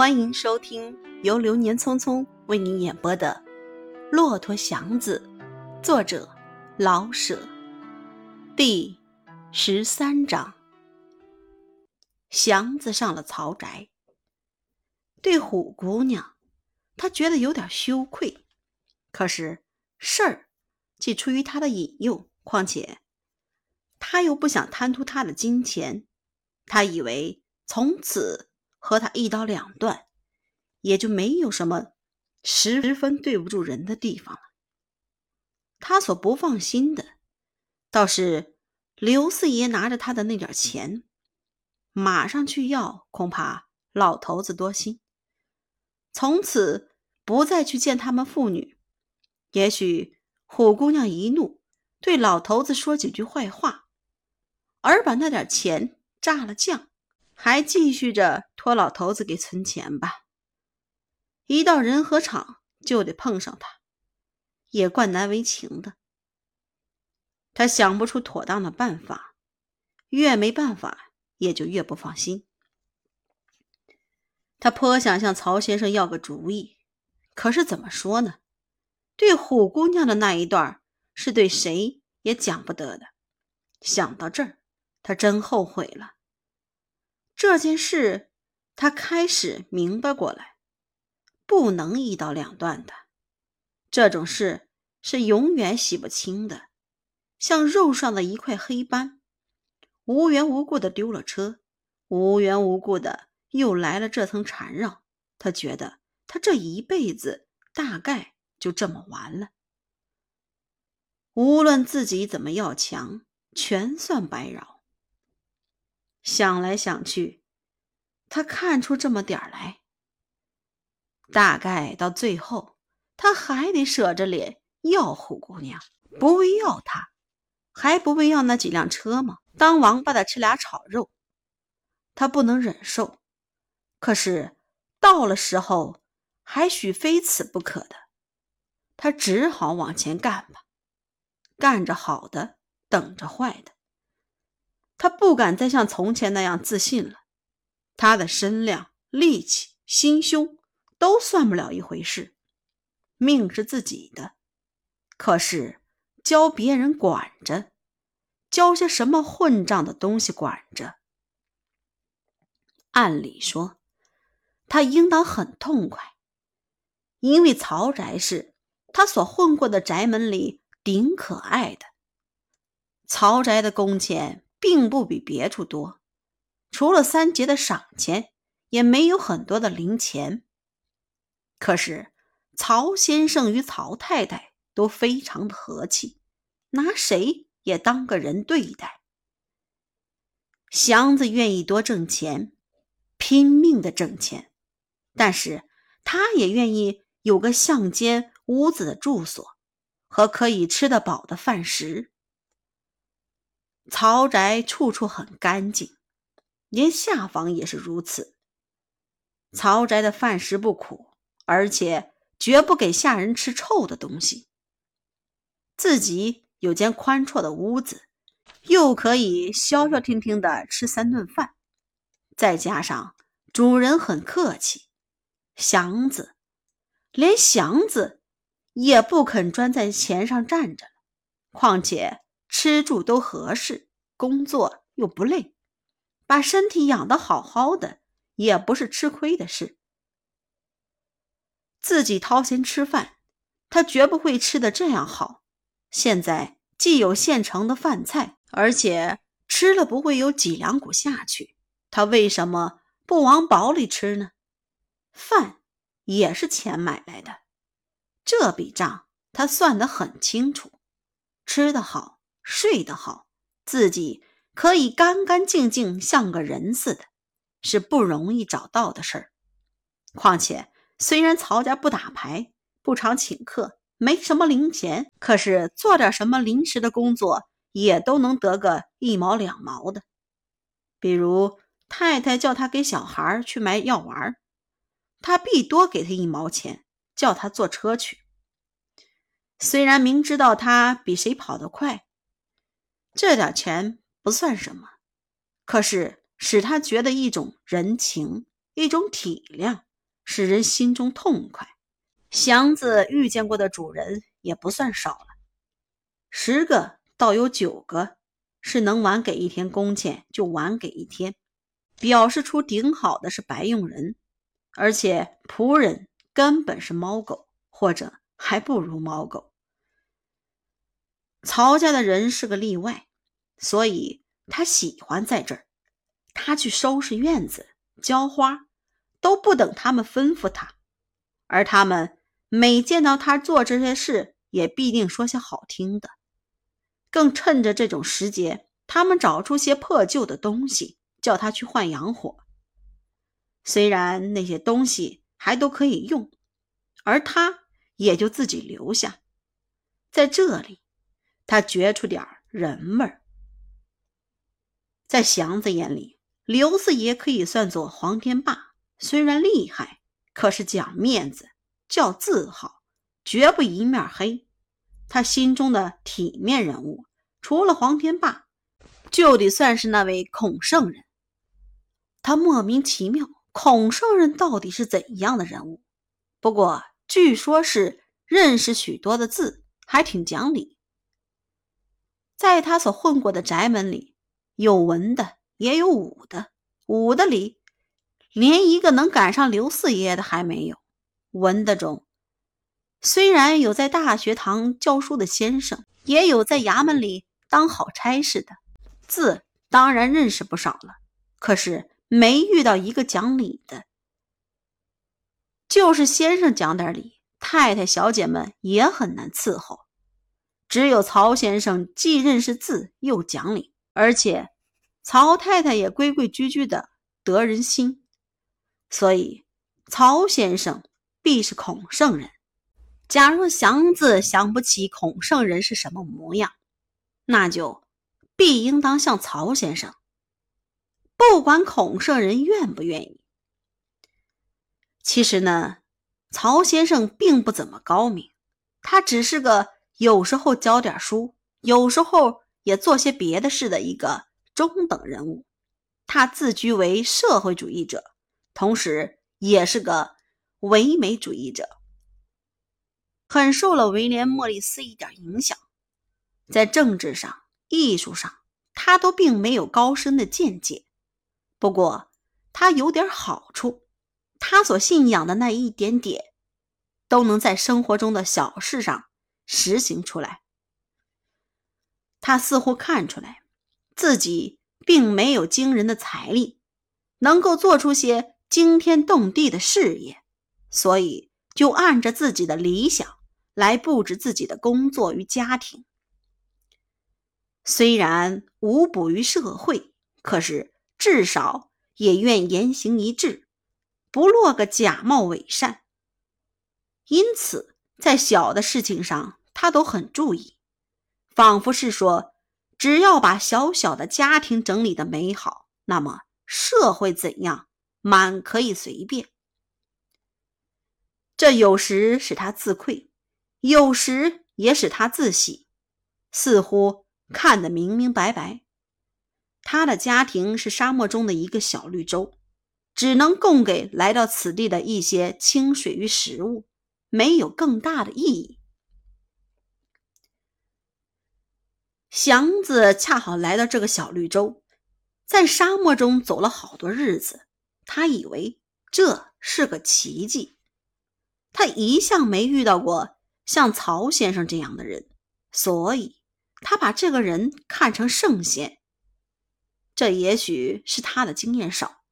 欢迎收听由流年匆匆为您演播的《骆驼祥子》，作者老舍。第十三章，祥子上了曹宅，对虎姑娘，他觉得有点羞愧。可是事儿既出于他的引诱，况且他又不想贪图她的金钱，他以为从此和他一刀两断，也就没有什么十分对不住人的地方了。他所不放心的，倒是。刘四爷拿着他的那点钱，马上去要，恐怕老头子多心。从此不再去见他们父女。也许虎姑娘一怒，对老头子说几句坏话，而把那点钱炸了酱，还继续着托老头子给存钱吧。一到人和场，就得碰上他，也怪难为情的。他想不出妥当的办法，越没办法，也就越不放心。他颇想向曹先生要个主意，可是怎么说呢？对虎姑娘的那一段，是对谁也讲不得的。想到这儿，他真后悔了。这件事，他开始明白过来，不能一刀两断的。这种事是永远洗不清的。像肉上的一块黑斑，无缘无故的丢了车，无缘无故的又来了这层缠绕。他觉得他这一辈子大概就这么完了。无论自己怎么要强，全算白饶。想来想去，他看出这么点儿来，大概到最后，他还得舍着脸要虎姑娘，不为要她。还不为要那几辆车吗？当王八的吃俩炒肉，他不能忍受。可是到了时候，还许非此不可的。他只好往前干吧，干着好的，等着坏的。他不敢再像从前那样自信了。他的身量、力气、心胸都算不了一回事。命是自己的，可是。教别人管着，教些什么混账的东西管着？按理说，他应当很痛快，因为曹宅是他所混过的宅门里顶可爱的。曹宅的工钱并不比别处多，除了三节的赏钱，也没有很多的零钱。可是曹先生与曹太太。都非常的和气，拿谁也当个人对待。祥子愿意多挣钱，拼命的挣钱，但是他也愿意有个巷间屋子的住所和可以吃得饱的饭食。曹宅处处很干净，连下房也是如此。曹宅的饭食不苦，而且绝不给下人吃臭的东西。自己有间宽绰的屋子，又可以消消停停的吃三顿饭，再加上主人很客气，祥子连祥子也不肯专在钱上站着了。况且吃住都合适，工作又不累，把身体养得好好的，也不是吃亏的事。自己掏钱吃饭，他绝不会吃的这样好。现在既有现成的饭菜，而且吃了不会有脊梁骨下去，他为什么不往饱里吃呢？饭也是钱买来的，这笔账他算得很清楚。吃得好，睡得好，自己可以干干净净像个人似的，是不容易找到的事儿。况且虽然曹家不打牌，不常请客。没什么零钱，可是做点什么临时的工作也都能得个一毛两毛的。比如太太叫他给小孩去买药丸，他必多给他一毛钱，叫他坐车去。虽然明知道他比谁跑得快，这点钱不算什么，可是使他觉得一种人情，一种体谅，使人心中痛快。祥子遇见过的主人也不算少了，十个倒有九个是能晚给一天工钱就晚给一天，表示出顶好的是白用人，而且仆人根本是猫狗，或者还不如猫狗。曹家的人是个例外，所以他喜欢在这儿。他去收拾院子、浇花，都不等他们吩咐他，而他们每见到他做这些事，也必定说些好听的。更趁着这种时节，他们找出些破旧的东西，叫他去换洋火。虽然那些东西还都可以用，而他也就自己留下，在这里。他觉出点人味儿，在祥子眼里，刘四爷可以算作黄天霸。虽然厉害，可是讲面子，叫字号，绝不一面黑。他心中的体面人物，除了黄天霸，就得算是那位孔圣人。他莫名其妙，孔圣人到底是怎样的人物？不过据说是认识许多的字，还挺讲理。在他所混过的宅门里，有文的，也有武的。武的里，连一个能赶上刘四爷的还没有。文的中，虽然有在大学堂教书的先生，也有在衙门里当好差事的，字当然认识不少了。可是没遇到一个讲理的。就是先生讲点理，太太小姐们也很难伺候。只有曹先生既认识字又讲理，而且曹太太也规规矩矩的得人心，所以曹先生必是孔圣人。假若祥子想不起孔圣人是什么模样，那就必应当像曹先生，不管孔圣人愿不愿意。其实呢，曹先生并不怎么高明，他只是个。有时候教点书，有时候也做些别的事的一个中等人物。他自居为社会主义者，同时也是个唯美主义者，很受了威廉·莫里斯一点影响。在政治上、艺术上，他都并没有高深的见解。不过，他有点好处，他所信仰的那一点点，都能在生活中的小事上。实行出来，他似乎看出来自己并没有惊人的财力，能够做出些惊天动地的事业，所以就按着自己的理想来布置自己的工作与家庭。虽然无补于社会，可是至少也愿言行一致，不落个假冒伪善。因此，在小的事情上。他都很注意，仿佛是说，只要把小小的家庭整理的美好，那么社会怎样，满可以随便。这有时使他自愧，有时也使他自喜，似乎看得明明白白。他的家庭是沙漠中的一个小绿洲，只能供给来到此地的一些清水与食物，没有更大的意义。祥子恰好来到这个小绿洲，在沙漠中走了好多日子，他以为这是个奇迹。他一向没遇到过像曹先生这样的人，所以他把这个人看成圣贤。这也许是他的经验少，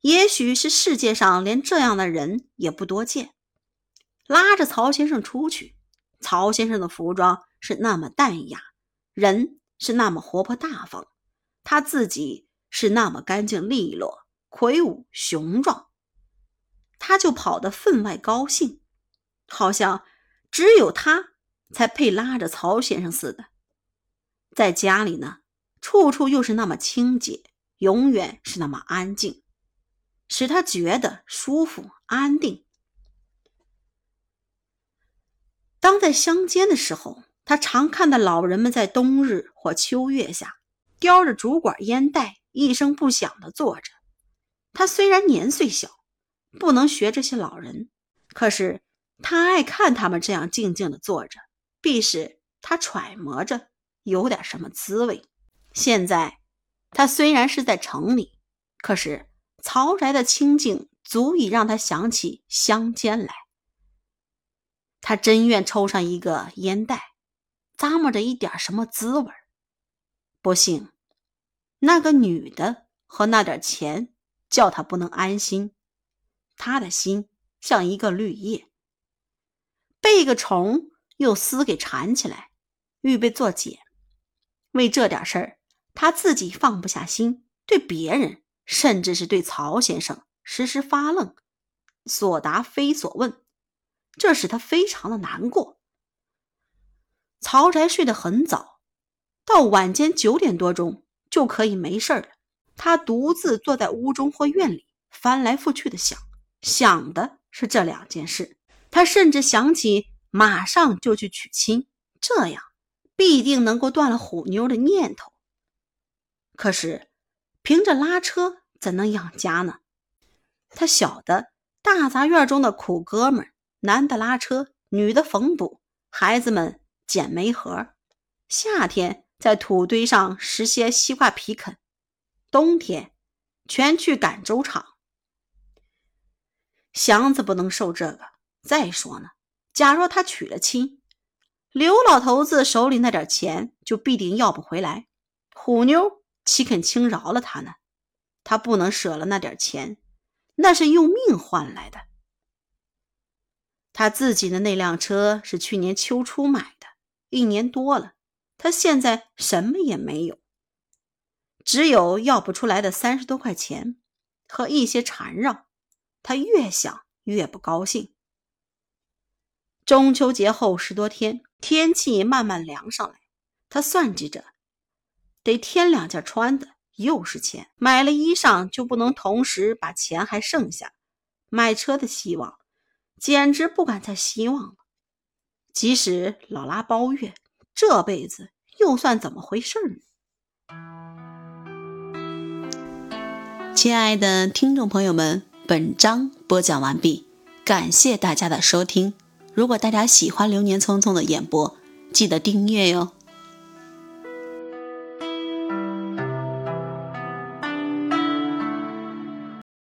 也许是世界上连这样的人也不多见。拉着曹先生出去，曹先生的服装是那么淡雅。人是那么活泼大方，他自己是那么干净利落、魁梧雄壮，他就跑得分外高兴，好像只有他才配拉着曹先生似的。在家里呢，处处又是那么清洁，永远是那么安静，使他觉得舒服安定。当在乡间的时候。他常看到老人们在冬日或秋月下，叼着竹管烟袋，一声不响地坐着。他虽然年岁小，不能学这些老人。可是他爱看他们这样静静的坐着，必是他揣摩着有点什么滋味。现在他虽然是在城里，可是曹宅的清静足以让他想起乡间来。他真愿抽上一个烟袋，咂摸着一点什么滋味不幸，那个女的和那点钱叫他不能安心。他的心像一个绿叶，被个虫又丝给缠起来，预备做茧。为这点事儿，他自己放不下心，对别人，甚至是对曹先生，时时发愣，所答非所问，这使他非常的难过。曹宅睡得很早，到晚间九点多钟就可以没事了。他独自坐在屋中或院里，翻来覆去的想。想的是这两件事，他甚至想起马上就去娶亲，这样必定能够断了虎妞的念头。可是凭着拉车怎能养家呢？他晓得大杂院中的苦哥们，男的拉车，女的缝补，孩子们捡煤盒，夏天在土堆上拾些西瓜皮啃，冬天全去赶粥厂。祥子不能受这个。再说呢，假若他娶了亲，刘老头子手里那点钱就必定要不回来。虎妞岂肯轻饶了他呢？他不能舍了那点钱，那是用命换来的。他自己的那辆车是去年秋初买的，一年多了，他现在什么也没有，只有要不出来的三十多块钱和一些缠绕。他越想越不高兴。中秋节后十多天，天气慢慢凉上来，他算计着，得添两件穿的，又是钱。买了衣裳就不能同时把钱还剩下。买车的希望，简直不敢再希望了。即使老拉包月，这辈子又算怎么回事呢？亲爱的听众朋友们。本章播讲完毕，感谢大家的收听。如果大家喜欢《流年匆匆》的演播，记得订阅哟。